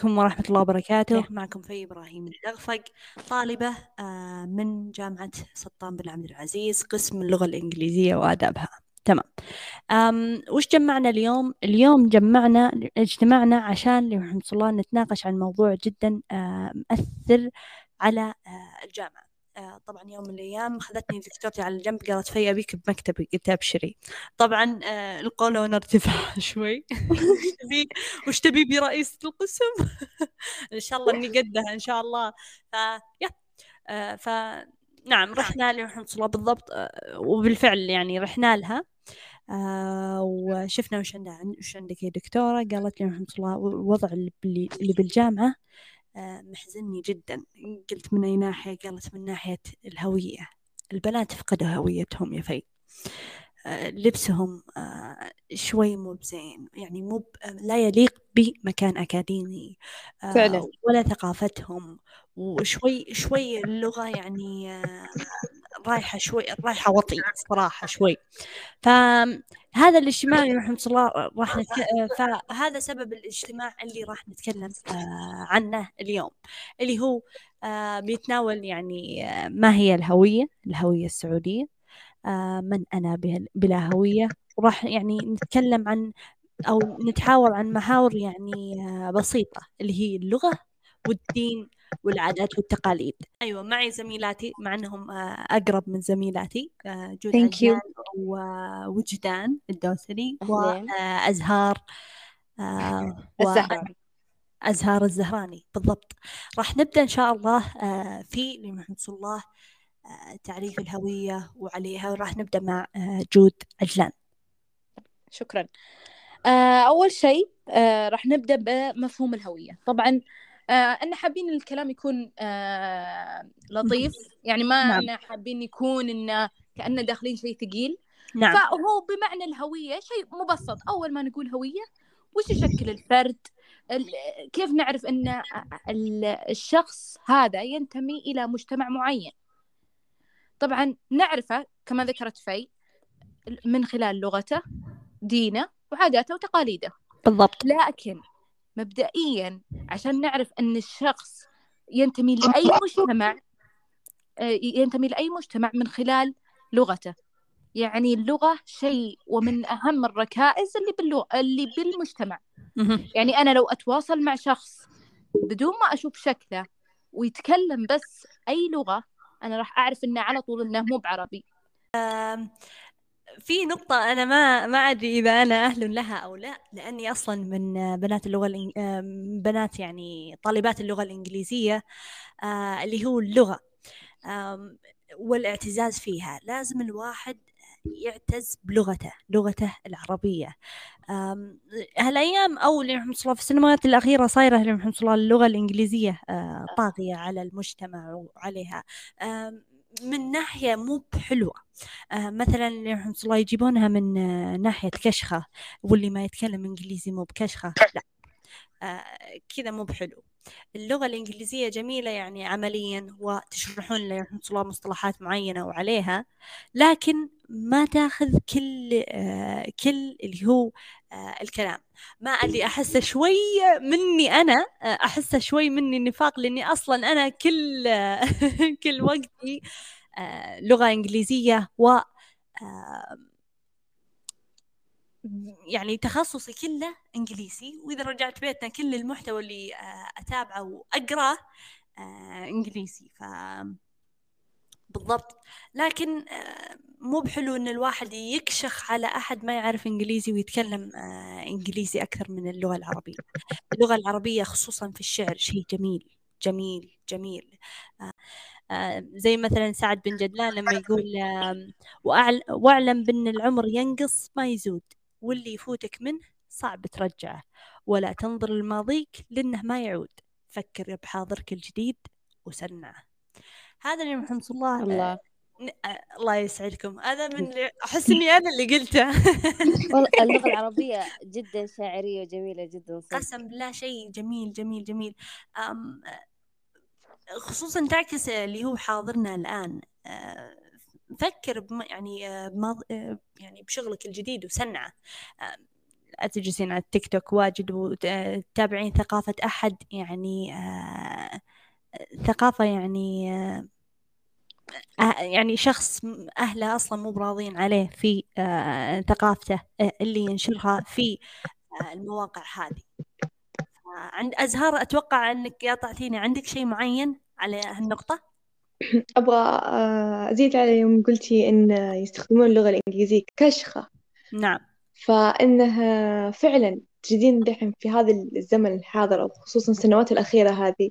عليكم ورحمة الله وبركاته. معكم في إبراهيم الدغفق طالبة آه، من جامعة سلطان بن عبد العزيز قسم اللغة الإنجليزية وآدابها. تمام. أم وش جمعنا اليوم؟ اليوم جمعنا اجتمعنا عشان لرحمة الله نتناقش عن موضوع جدا آه، مؤثر على آه، الجامعة. آه، طبعا يوم من الأيام خذتني دكتورتي على الجنب قالت في ابيك بمكتبي قلت أبشري. طبعا آه، القولون ارتفع شوي. وش تبي؟ برئيسة القسم؟ إن شاء الله إني قدها إن شاء الله. ف يا آه، ف نعم رحنا لرحمة الله بالضبط وبالفعل يعني رحنا لها. آه وشفنا وش عندها وش عندك يا دكتورة؟ قالت لي رحمة الله الوضع اللي بالجامعة. آه، محزني جدا. قلت من أي ناحية؟ قالت من ناحية الهوية. البنات فقدوا هويتهم يا في آه، لبسهم آه، شوي مو بزين يعني مو لا يليق بمكان أكاديمي فعلا. ولا ثقافتهم وشوي شوي اللغة يعني رايحة شوي رايحة وطي صراحة شوي فهذا الاجتماع اللي رحمة الله راح نتك... فهذا سبب الاجتماع اللي راح نتكلم آه، عنه اليوم اللي هو آه، بيتناول يعني آه، ما هي الهوية الهوية السعودية من أنا بلا هوية. وراح يعني نتكلم عن أو نتحاور عن محاور يعني بسيطة اللي هي اللغة والدين والعادات والتقاليد. أيوة معي زميلاتي مع أنهم آه، أقرب من زميلاتي آه، جود ووجدان الدوسري وأزهار آه، الزهراني. أزهار الزهراني بالضبط. راح نبدأ إن شاء الله في لمحمد الله تعريف الهوية وعليها وراح نبدأ مع جود عجلان شكرا. أول شيء راح نبدأ بمفهوم الهوية. طبعا آه إن حابين الكلام يكون آه لطيف. يعني ما نعم. إن حابين يكون انه كأنه داخلين شيء ثقيل. نعم. فهو بمعنى الهوية شيء مبسط. أول ما نقول هوية وش يشكل الفرد؟ كيف نعرف إن الشخص هذا ينتمي إلى مجتمع معين؟ طبعا نعرفه كما ذكرت في من خلال لغته دينه وعاداته وتقاليده. بالضبط. لكن مبدئيا عشان نعرف أن الشخص ينتمي لأي مجتمع آه، ينتمي لأي مجتمع من خلال لغته. يعني اللغة شيء ومن أهم الركائز اللي باللغة اللي بالمجتمع. يعني أنا لو أتواصل مع شخص بدون ما أشوف شكله ويتكلم بس أي لغة أنا راح أعرف إنه على طول إنه مو بعربي. في نقطة أنا ما ما أدري إذا أنا أهل لها أو لا لأني أصلا من بنات اللغة الإنج... بنات يعني طالبات اللغة الإنجليزية آه، اللي هو اللغة. والاعتزاز فيها. لازم الواحد يعتز بلغته لغته العربية. هالأيام أو لرحمة الله في السنوات الأخيرة صايرة لرحمة الله اللغة الإنجليزية آه، طاغية على المجتمع وعليها. من ناحية مو بحلوة. آه مثلا رحمة الله يجيبونها من آه ناحية كشخة واللي ما يتكلم إنجليزي مو بكشخة لا. آه كذا مو بحلو. اللغة الإنجليزية جميلة يعني عمليا وتشرحون الله مصطلحات معينة وعليها لكن ما تأخذ كل آه كل اللي هو آه الكلام. ما أدري أحسه شوي مني أنا آه أحسه شوي مني النفاق لأني أصلا أنا كل كل وقتي لغة إنجليزية و يعني تخصصي كله إنجليزي وإذا رجعت بيتنا كل المحتوى اللي آه، أتابعه واقراه آه، إنجليزي. ف بالضبط. لكن آه، مو بحلو إن الواحد يكشخ على أحد ما يعرف إنجليزي ويتكلم إنجليزي أكثر من اللغة العربية. اللغة العربية خصوصا في الشعر شيء جميل جميل جميل. زي مثلا سعد بن جدلان لما يقول وأعلم بأن العمر ينقص ما يزود. واللي يفوتك منه صعب ترجعه ولا تنظر لماضيك لأنه ما يعود. فكر بحاضرك الجديد وسنعه. هذا اللي محمد الله. الله آه، الله يسعدكم. هذا من أحس إني أنا اللي قلته. والله اللغة العربية جدا شاعرية وجميلة جدا. قسم بالله شيء جميل جميل جميل. أم خصوصا تعكس اللي هو حاضرنا الآن. أه فكر بم يعني آه، بماض... آه، يعني بشغلك الجديد وسنعه تجلسين على التيك توك واجد وتتابعين ثقافة أحد يعني آه ثقافة يعني آه آه، يعني شخص أهله أصلا مو براضين عليه في آه ثقافته آه اللي ينشرها في آه المواقع هذه. عند أزهار أتوقع أنك يا تعطيني عندك شيء معين على هالنقطة؟ أبغى آه، أزيد على يوم قلتي إن يستخدمون اللغة الإنجليزية كشخة. نعم. فإنها فعلا تجدين دحين في هذا الزمن الحاضر أو خصوصا السنوات الأخيرة هذه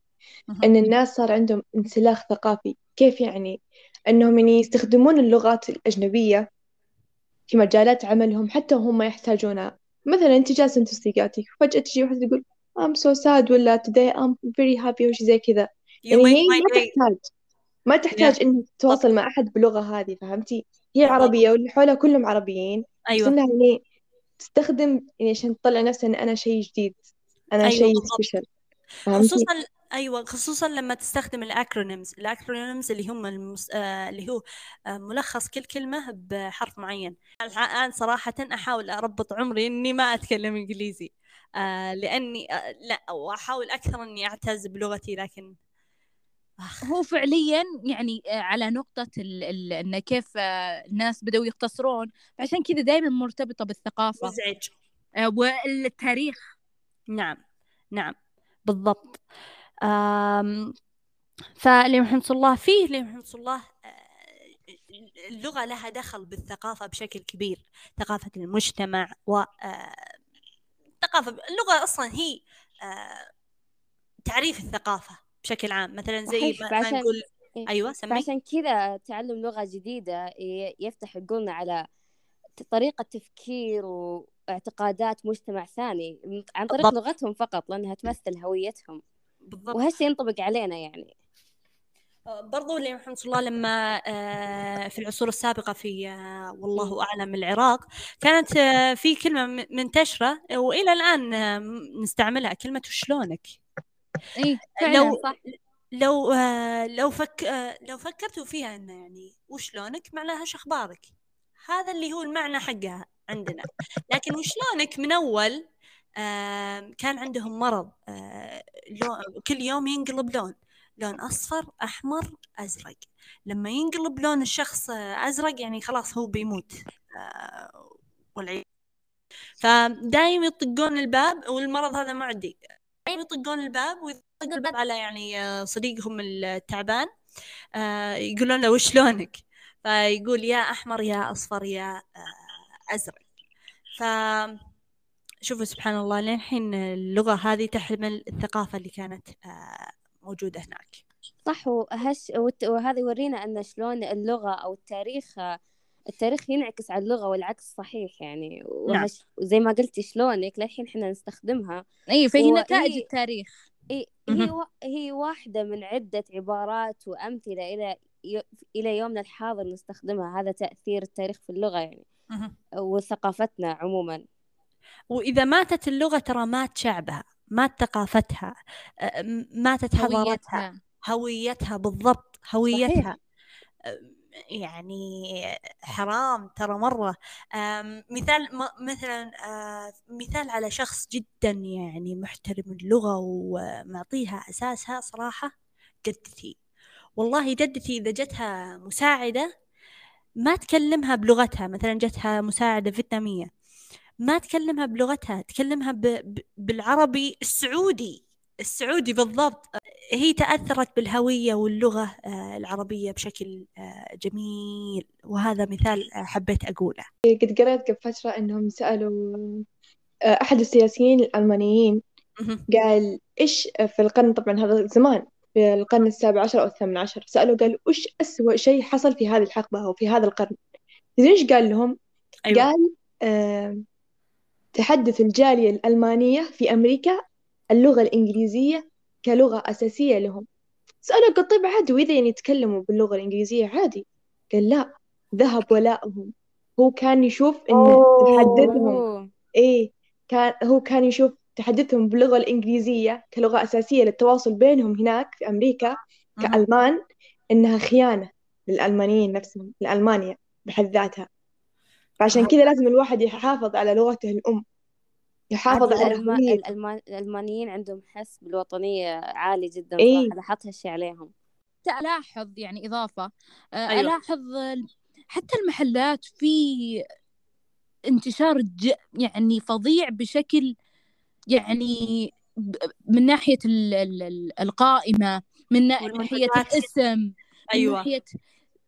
إن الناس صار عندهم انسلاخ ثقافي. كيف يعني؟ إنهم يعني يستخدمون اللغات الأجنبية في مجالات عملهم حتى ما يحتاجونها. مثلا أنت جالسة أنت صديقاتك فجأة تجي واحدة تقول I'm so sad ولا today I'm very happy وش زي كذا. يعني هي ما تحتاج. ما تحتاج إنك تتواصل مع أحد باللغة هذه فهمتي؟ هي عربية واللي حولها كلهم عربيين. أيوة. بس إنها يعني تستخدم يعني عشان تطلع نفسها إن أنا شيء جديد أنا أيوة شيء. special خصوصا أيوه خصوصا لما تستخدم ال acronyms ال acronyms اللي هم المس... آه اللي هو آه ملخص كل كلمة بحرف معين. الآن صراحة أحاول أربط عمري إني ما أتكلم إنجليزي. آه لأني آه لا وأحاول أكثر إني أعتز بلغتي لكن هو فعليا يعني آه، على نقطة ال ال إن كيف آه، الناس بدأوا يختصرون عشان كذا دائما مرتبطة بالثقافة. مزعج آه، والتاريخ. نعم نعم بالضبط. آم فاللي محمد الله فيه اللي محمد الله اللغة لها دخل بالثقافة بشكل كبير. ثقافة المجتمع و ثقافة اللغة أصلا هي تعريف الثقافة. بشكل عام. مثلا زي صحيح، ما فعشان- نقول إيه. أيوة سمي فعشان كذا تعلم لغة جديدة ي- يفتح عقولنا على طريقة تفكير واعتقادات مجتمع ثاني عن طريق بالضبط. لغتهم فقط لأنها تمثل هويتهم. بالضبط. وهالشي ينطبق علينا يعني. برضو اللي محمد الله لما آه، في العصور السابقة في آه، والله أعلم العراق كانت في كلمة م- منتشرة وإلى الآن آه، نستعملها. كلمة شلونك؟ فعلا لو صح. لو آه، لو فك آه، لو فكرتوا فيها إنه يعني وشلونك معناها شو أخبارك؟ هذا اللي هو المعنى حقها عندنا. لكن وشلونك من أول؟ آه، كان عندهم مرض آه، كل يوم ينقلب لون لون أصفر أحمر أزرق. لما ينقلب لون الشخص آه، أزرق يعني خلاص هو بيموت آه، والعياذ فدايم يطقون الباب والمرض هذا معدي. يطقون الباب ويطق الباب. على يعني آه، صديقهم التعبان آه، يقولون له وشلونك فيقول يا أحمر يا أصفر يا آه، أزرق. ف شوفوا سبحان الله للحين اللغة هذه تحمل الثقافة اللي كانت موجودة هناك. صح وهش وهذا يورينا أن شلون اللغة أو التاريخ التاريخ ينعكس على اللغة والعكس صحيح يعني نعم. وهش وزي ما قلتي شلونك للحين إحنا نستخدمها إيه فهي و- نتائج إيه. التاريخ هي. وا- هي واحدة من عدة عبارات وأمثلة إلى ي- إلى يومنا الحاضر نستخدمها هذا تأثير التاريخ في اللغة يعني. وثقافتنا عموما وإذا ماتت اللغة ترى مات شعبها مات ثقافتها ماتت حضارتها هويتها هويتها بالضبط هويتها صحيح. يعني حرام ترى مرة مثال مثلا آه، مثال على شخص جدا يعني محترم اللغة ومعطيها أساسها صراحة جدتي والله جدتي إذا جتها مساعدة ما تكلمها بلغتها مثلا جتها مساعدة فيتنامية ما تكلمها بلغتها تكلمها. بالعربي السعودي السعودي بالضبط هي تأثرت بالهوية واللغة آه، العربية بشكل آه، جميل. وهذا مثال آه، حبيت أقوله. قد قريت قبل فترة إنهم سألوا أحد السياسيين الألمانيين. قال إيش في القرن طبعا هذا زمان في القرن السابع عشر أو الثامن عشر؟ سألوا قال وش أسوأ شيء حصل في هذه الحقبة أو في هذا القرن؟ إيش قال لهم؟ أيوة. قال آه تحدث الجالية الألمانية في أمريكا اللغة الإنجليزية كلغة أساسية لهم. سألوا قال طيب عادي وإذا يعني يتكلموا باللغة الإنجليزية؟ عادي. قال لا ذهب ولاؤهم. هو كان يشوف إن تحدثهم. إيه كان هو كان يشوف تحدثهم باللغة الإنجليزية كلغة أساسية للتواصل بينهم هناك في أمريكا. كألمان إنها خيانة للألمانيين نفسهم لألمانيا بحد ذاتها. فعشان كذا لازم الواحد يحافظ على لغته الأم. يحافظ على الألما... الألمان... الألمانيين عندهم حس بالوطنية عالي جدا إيه. صراحة لاحظت هالشي عليهم. حتى ألاحظ يعني إضافة آه، أيوة. ألاحظ حتى المحلات في انتشار ج... يعني فظيع بشكل يعني من ناحية ال... ال- ال- القائمة من نا- ناحية الاسم من أيوة. ناحية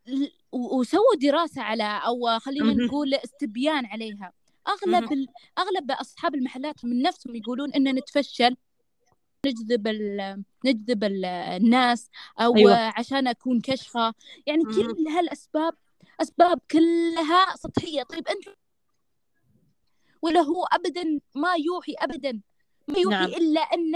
ال- و- وسووا دراسة على أو خلينا. نقول استبيان عليها. أغلب ال... أغلب أصحاب المحلات من نفسهم يقولون إن نتفشل نجذب ال... نجذب ال... الناس أو أيوة. عشان أكون كشخة يعني. كل هالأسباب أسباب كلها سطحية طيب أنت ولا هو أبدا ما يوحي أبدا ما يوحي نعم. إلا أن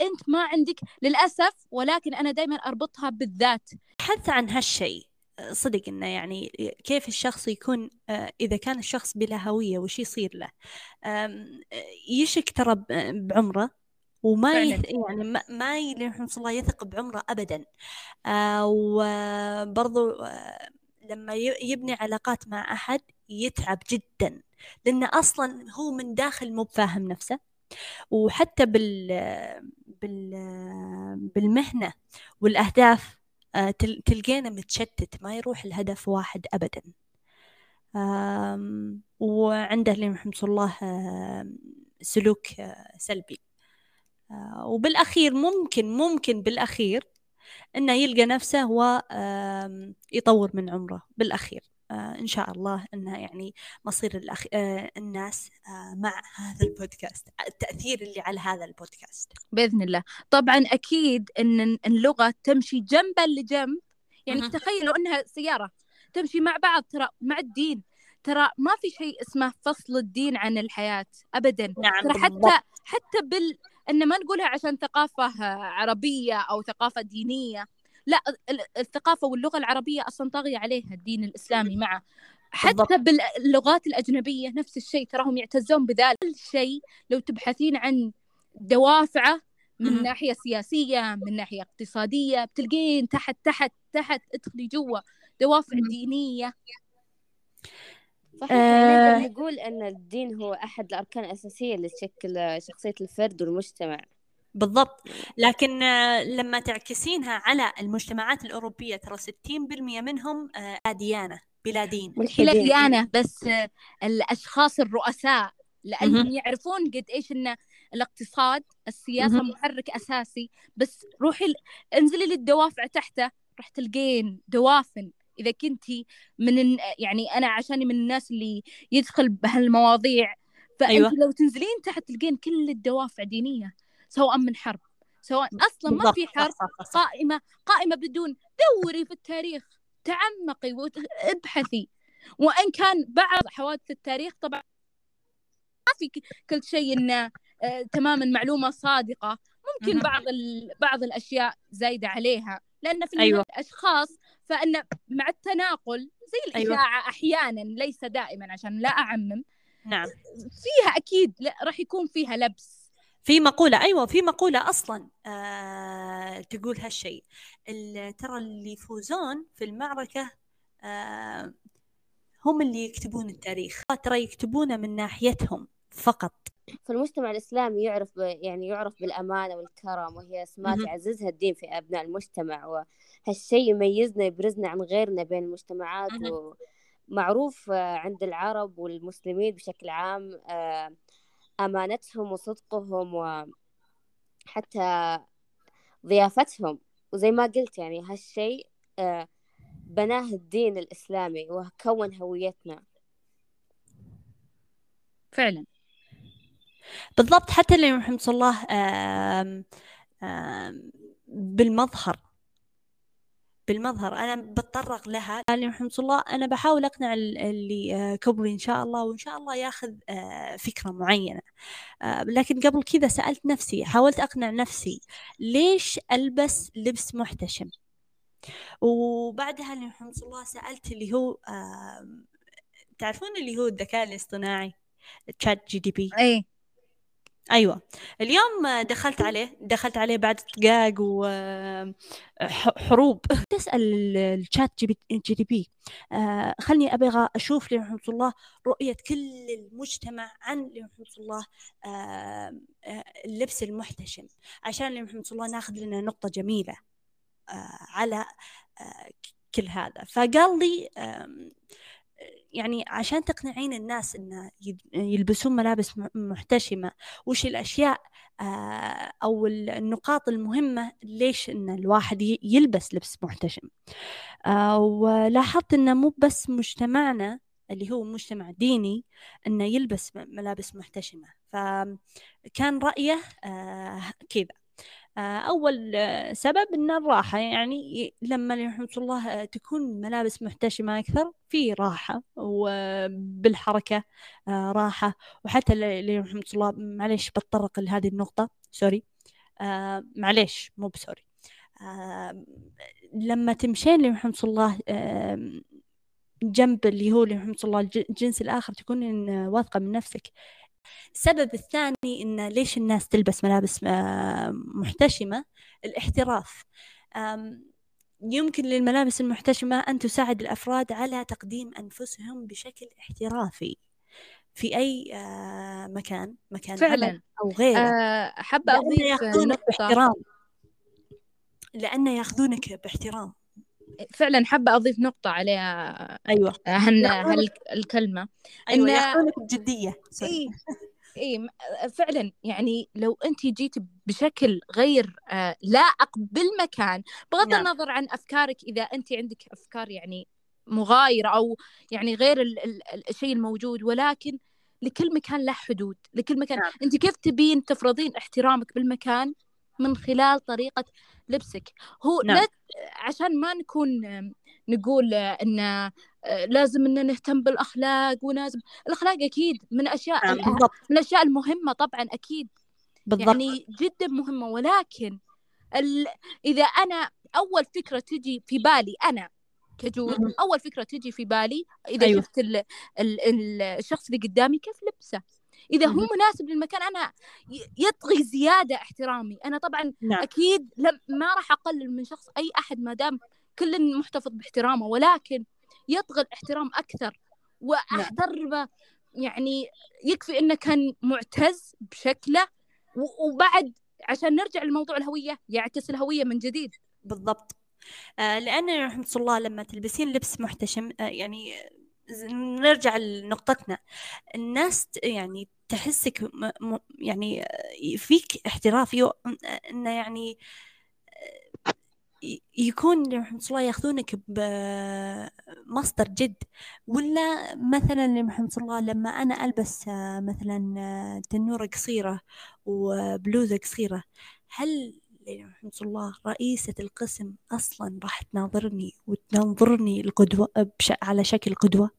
أنت ما عندك للأسف ولكن أنا دائما أربطها بالذات بحث عن هالشيء صدق إنه يعني كيف الشخص يكون آه، إذا كان الشخص بلا هوية وش يصير له؟ يشك ترى بعمره وما فعلاً. يث... يعني ما, ما ي- النبي محمد صلى الله يثق بعمره ابدا. آه وبرضو آه لما يبني علاقات مع أحد يتعب جدا لأنه أصلا هو من داخل مو بفاهم نفسه. وحتى بال بال آه، تل- تلقينا متشتت ما يروح الهدف واحد أبدا. وعنده محمد صلى الله آم، سلوك آه، سلبي. آه، وبالأخير ممكن ممكن بالأخير إنه يلقى نفسه ويطور من عمره بالأخير. آه، إن شاء الله إنها يعني مصير الأخ... آه، الناس آه، مع هذا البودكاست التأثير اللي على هذا البودكاست. بإذن الله. طبعا أكيد أن اللغة تمشي جنبا لجنب. يعني. تخيلوا أنها سيارة تمشي مع بعض ترى مع الدين. ترى ما في شيء اسمه فصل الدين عن الحياة أبدا. نعم ترى. حتى حتى بال إن ما نقولها عشان ثقافة عربية أو ثقافة دينية. لا ال- الثقافة واللغة العربية أصلا طاغية عليها الدين الإسلامي معه بالضبط. حتى باللغات الأجنبية نفس الشيء تراهم يعتزون بذلك كل شيء لو تبحثين عن دوافعه من. ناحية سياسية من ناحية اقتصادية بتلقين تحت تحت تحت ادخلي جوا دوافع. دينية صحيح آه. نقدر نقول أن الدين هو أحد الأركان الأساسية اللي تشكل شخصية الفرد والمجتمع بالضبط. لكن آه، لما تعكسينها على المجتمعات الأوروبية ترى 60% منهم آه، لا ديانة بلا دين. بلا ديانة بس آه، الأشخاص الرؤساء لأنهم يعرفون قد إيش إن الاقتصاد السياسة مهم. محرك أساسي. بس روحي ال- انزلي للدوافع تحته. راح تلقين دوافن. إذا كنتي من الن- يعني أنا عشاني من الناس اللي يدخل بهالمواضيع. فأنت أيوة. لو تنزلين تحت تلقين كل الدوافع دينية. سواء من حرب سواء أصلا ما. في حرب. قائمة قائمة بدون دوري في التاريخ تعمقي وابحثي وإن كان بعض حوادث التاريخ طبعا ما في كل شيء إنه آه، تماما معلومة صادقة ممكن. بعض ال... بعض الأشياء زايدة عليها لأن في أيوة. أيوة. الأشخاص فإن مع التناقل زي أيوة. الإشاعة أحيانا ليس دائما عشان لا أعمم نعم فيها أكيد لا راح يكون فيها لبس في مقولة أيوة في مقولة أصلا آه تقول هالشيء ال- ترى اللي يفوزون في المعركة آه هم اللي يكتبون التاريخ ترى يكتبونه من ناحيتهم فقط فالمجتمع الإسلامي يعرف. يعني يعرف بالأمانة والكرم وهي سمات. يعززها الدين في أبناء المجتمع وهالشيء يميزنا يبرزنا عن غيرنا بين المجتمعات. ومعروف عند العرب والمسلمين بشكل عام آه، أمانتهم وصدقهم وحتى ضيافتهم. وزي ما قلت يعني هالشيء آه، بناه الدين الإسلامي وكون هويتنا. فعلا. بالضبط حتى اللي محمد الله بالمظهر بالمظهر أنا بتطرق لها. قال محمد الله أنا بحاول أقنع ال- اللي آه، كبري إن شاء الله وإن شاء الله ياخذ آه، فكرة معينة. آه، لكن قبل كذا سألت نفسي حاولت أقنع نفسي ليش ألبس لبس محتشم؟ وبعدها اللي محمد صلى الله سألت اللي هو تعرفون اللي هو الذكاء الاصطناعي تشات جي دي بي إيه. أيوه. اليوم دخلت عليه دخلت عليه بعد دقائق وحروب تسال الشات جي, دي بي آه خلني أبغى أشوف لرحمه الله رؤية كل المجتمع عن لرحمة الله آه اللبس المحتشم. عشان لرحمة الله ناخذ لنا نقطة جميلة آه على آه كل هذا. فقال لي يعني عشان تقنعين الناس إن يلبسون ملابس محتشمة وش الأشياء آه، أو النقاط المهمة ليش إن الواحد يلبس لبس محتشم؟ آه، ولاحظت إنه مو بس مجتمعنا اللي هو مجتمع ديني إنه يلبس ملابس محتشمة. فكان رأيه آه، كذا. أول آه، سبب إن الراحة يعني لما رحمة الله آه، تكون ملابس محتشمة أكثر في راحة وبالحركة راحة. وحتى رحمة الله معليش بتطرق لهذه النقطة سوري. معليش مو بسوري. لما تمشين لرحمة الله جنب اللي هو لرحمة الله الجنس الآخر تكون واثقة من نفسك. السبب الثاني إن ليش الناس تلبس ملابس آه، محتشمة؟ الاحتراف. يمكن للملابس المحتشمة أن تساعد الأفراد على تقديم أنفسهم بشكل احترافي في أي آه، مكان مكان فعلا. أو غيره. أه حابة أضيف نقطة. باحترام. لأنه يأخذونك باحترام. فعلا حابة أضيف نقطة عليها أيوة. هن هالكلمة أيوة ياخذونك بجدية. إيه اي فعلا يعني لو أنت جيت بشكل غير آه، لائق بالمكان بغض نعم. النظر عن أفكارك إذا أنت عندك أفكار يعني مغايرة أو يعني غير الشيء الموجود ولكن لكل مكان له حدود لكل مكان. نعم. أنت كيف تبين تفرضين احترامك بالمكان من خلال طريقة لبسك هو نعم. لا عشان ما نكون نقول إن لازم إن نهتم بالأخلاق ولازم الأخلاق أكيد من الاشياء نعم بالضبط. من الأشياء المهمة طبعا أكيد بالضبط. يعني جدا مهمة ولكن ال... إذا أنا أول فكرة تجي في بالي أنا كجود أول فكرة تجي في بالي إذا أيوه. شفت. ال... ال... الشخص اللي قدامي كيف لبسه إذا هو مناسب للمكان أنا يطغي زيادة احترامي. أنا طبعا نعم. أكيد لم ما راح أقلل من شخص أي أحد ما دام كل محتفظ باحترامه ولكن يطغى الاحترام أكثر. واحترمه يعني يكفي إنه كان معتز بشكله. وبعد عشان نرجع لموضوع الهوية يعكس الهوية من جديد. بالضبط. آه لأن رحمة الله لما تلبسين لبس محتشم آه يعني نرجع لنقطتنا. الناس يعني تحسك م يعني فيك احتراف انه يعني يكون رحمة الله ياخذونك بمصدر جد. ولا مثلا رحمة الله لما أنا ألبس مثلا تنورة قصيرة وبلوزة قصيرة هل رحمة الله. رئيسة القسم أصلا راح تناظرني وتنظرني القدوة بش... على شكل قدوة.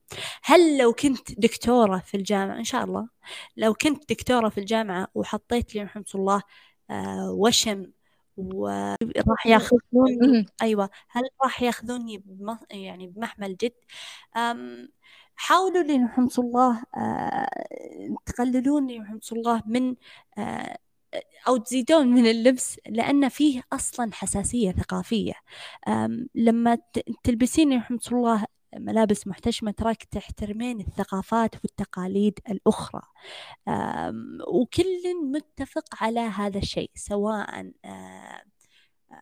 هل لو كنت دكتورة في الجامعة إن شاء الله لو كنت دكتورة في الجامعة وحطيت لي رحمة الله آه وشم وراح ياخذوني أيوه. هل راح ياخذوني بم... يعني بمحمل جد؟ أم... حاولوا لي رحمة الله أه... تقللون لي رحمة الله من أه... أو تزيدون من اللبس لأن فيه أصلا حساسية ثقافية. لما تلبسين رحمة الله ملابس محتشمة تراك تحترمين الثقافات والتقاليد الأخرى. وكل متفق على هذا الشيء سواء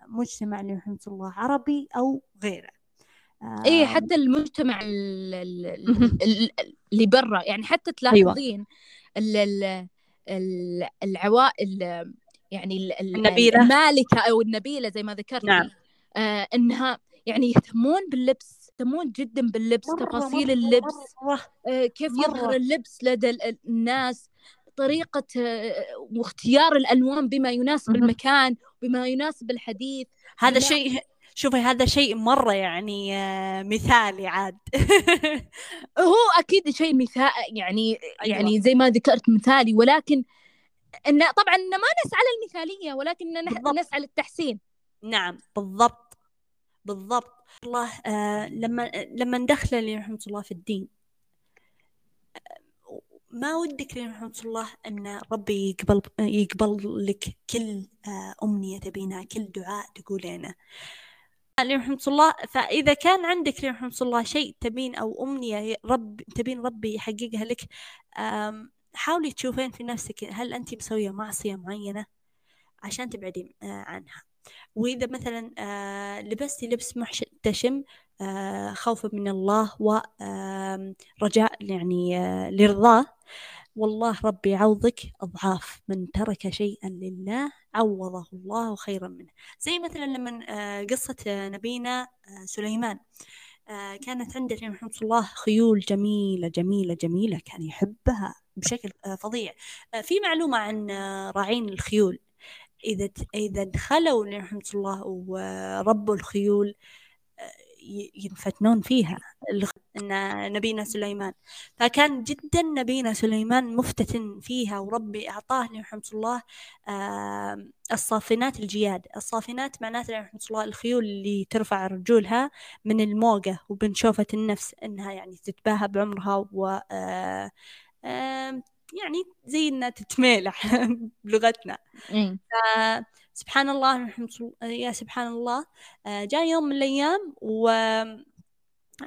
مجتمع رحمة الله عربي أو غيره. اي حتى المجتمع اللي برا. يعني حتى تلاحظين أيوة. العوائل يعني النبيلة. المالكة أو النبيلة زي ما ذكرت. نعم. آه إنها يعني يهتمون باللبس يهتمون جدا باللبس مرة تفاصيل مرة اللبس مرة آه كيف مرة. يظهر اللبس لدى الناس طريقة آه واختيار الألوان بما يناسب المكان بما يناسب الحديث. هذا شيء شوفي هذا شيء مرة يعني آه، مثالي عاد. هو أكيد شيء مثال يعني أيوة. يعني زي ما ذكرت مثالي ولكن إن طبعا ما نسعى للمثالية ولكن نسعى للتحسين. نعم بالضبط بالضبط. الله آه لما لما ندخل رحمة الله في الدين ما ودك رحمة الله أن ربي يقبل يقبل لك كل آه، أمنية تبينها كل دعاء تقولينه. لين رحمة الله فإذا كان عندك لين رحمة الله شيء تبين أو أمنية رب تبين ربي يحققها لك حاولي تشوفين في نفسك هل أنت مسوية معصية معينة عشان تبعدين آه، عنها. وإذا مثلا آه، لبستي لبس محتشم آه، خوفا من الله ورجاء يعني لرضاه والله ربي يعوضك أضعاف من ترك شيئا لله عوضه الله خيرا منه. زي مثلا لما قصة نبينا سليمان. كانت عنده رحمة الله خيول جميلة جميلة جميلة كان يحبها بشكل فظيع. في معلومة عن راعين الخيول. إذا إذا دخلوا لرحمة الله وربوا الخيول ينفتنون فيها. إن نبينا سليمان. فكان جدا نبينا سليمان مفتتن فيها وربي أعطاه رحمة الله الصافنات الجياد. الصافنات معناتها رحمة الله الخيول اللي ترفع رجولها من الموقة وبنشوفة النفس إنها يعني تتباهى بعمرها و يعني زي إنها تتميلح بلغتنا. إيه. سبحان الله يا سبحان الله. آه، جاء يوم من الأيام و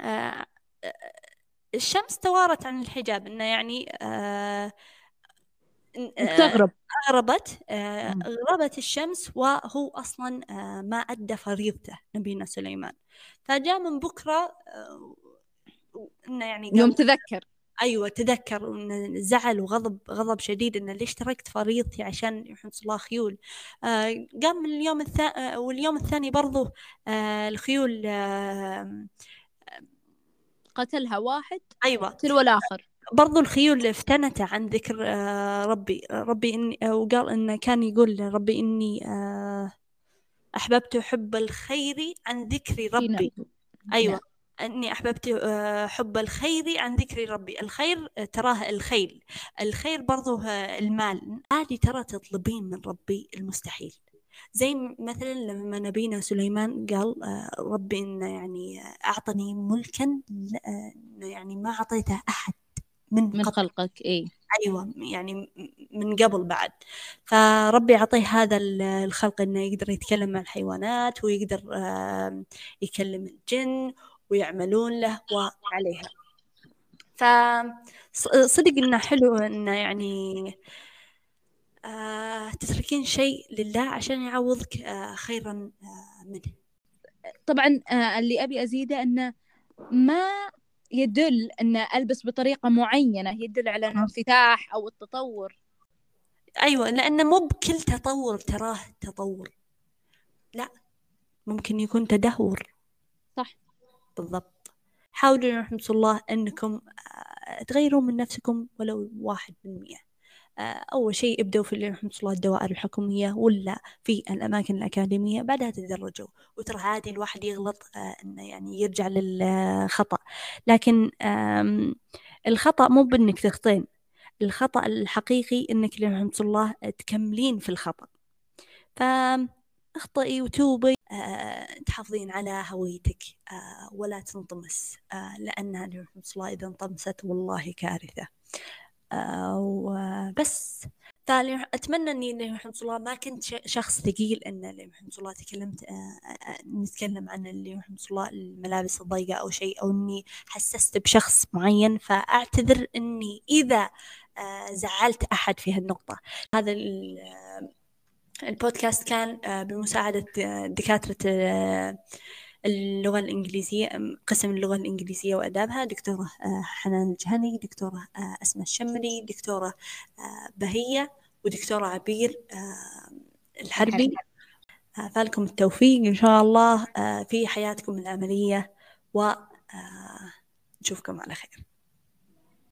آه، الشمس توارت عن الحجاب إنه يعني آه، تغرب غربت غربت الشمس وهو أصلا ما أدى فريضته نبينا سليمان. فجاء من بكرة إنه يعني يوم تذكر. أيوه تذكر ان زعل وغضب غضب شديد إنه ليش تركت فريضتي عشان يحط الله خيول؟ آه قام من اليوم الثاني واليوم الثاني برضو آه الخيول آه قتلها واحد أيوه. تلو الآخر. برضو الخيول افتنت عن ذكر آه ربي. ربي إني وقال انه كان يقول ربي إني آه أحببت حب الخير عن ذكر ربي. أيوه. نعم. أني أحببت آه، حب الخير عن ذكر ربي. الخير آه، تراه الخيل. الخير برضو آه، المال. عادي ترى تطلبين من ربي المستحيل. زي مثلا لما نبينا سليمان قال ربي إن يعني أعطني ملكا يعني ما أعطيته أحد من, من خلقك إيه أيوة يعني من قبل بعد. فربي يعطيه هذا الخلق إنه يقدر يتكلم مع الحيوانات ويقدر يكلم الجن ويعملون له وعليها. فصدق إنه حلو إنه يعني آه تتركين شيء لله عشان يعوضك آه خيرا آه منه. طبعا آه اللي أبي أزيده انه ما يدل أن ألبس بطريقة معينة يدل على الانفتاح أو التطور. أيوه لأنه مو بكل تطور تراه تطور. لا ممكن يكون تدهور. صح. بالضبط. حاولوا رحمة الله أنكم تغيروا من نفسكم ولو واحد بالمية آه، أول شيء ابدأوا في رحمة الله الدوائر الحكومية ولا في الأماكن الأكاديمية بعدها تتدرجوا وترى عادي الواحد يغلط آه، إنه يعني يرجع للخطأ. لكن الخطأ مو بإنك تخطين الخطأ الحقيقي إنك رحمة الله تكملين في الخطأ. ف اخطئي وتوبي أه تحافظين على هويتك أه ولا تنطمس لأنها رحمة الله إذا انطمست والله كارثة. وبس. ثاني أتمنى إني رحمة الله ما كنت شخص ثقيل إن رحمة الله تكلمت أه, آه، نتكلم عن اللي رحمة الله الملابس الضيقة أو شيء أو إني حسست بشخص معين. فأعتذر إني إذا أه زعلت أحد في هالنقطة. هذا البودكاست كان آه، بمساعدة آه، دكاترة آه، اللغة الإنجليزية قسم اللغة الإنجليزية وأدابها دكتورة حنان الجهني دكتورة أسماء الشمري دكتورة بهية ودكتورة عبير الحربي. فالكم التوفيق إن شاء الله في حياتكم العملية ونشوفكم على خير.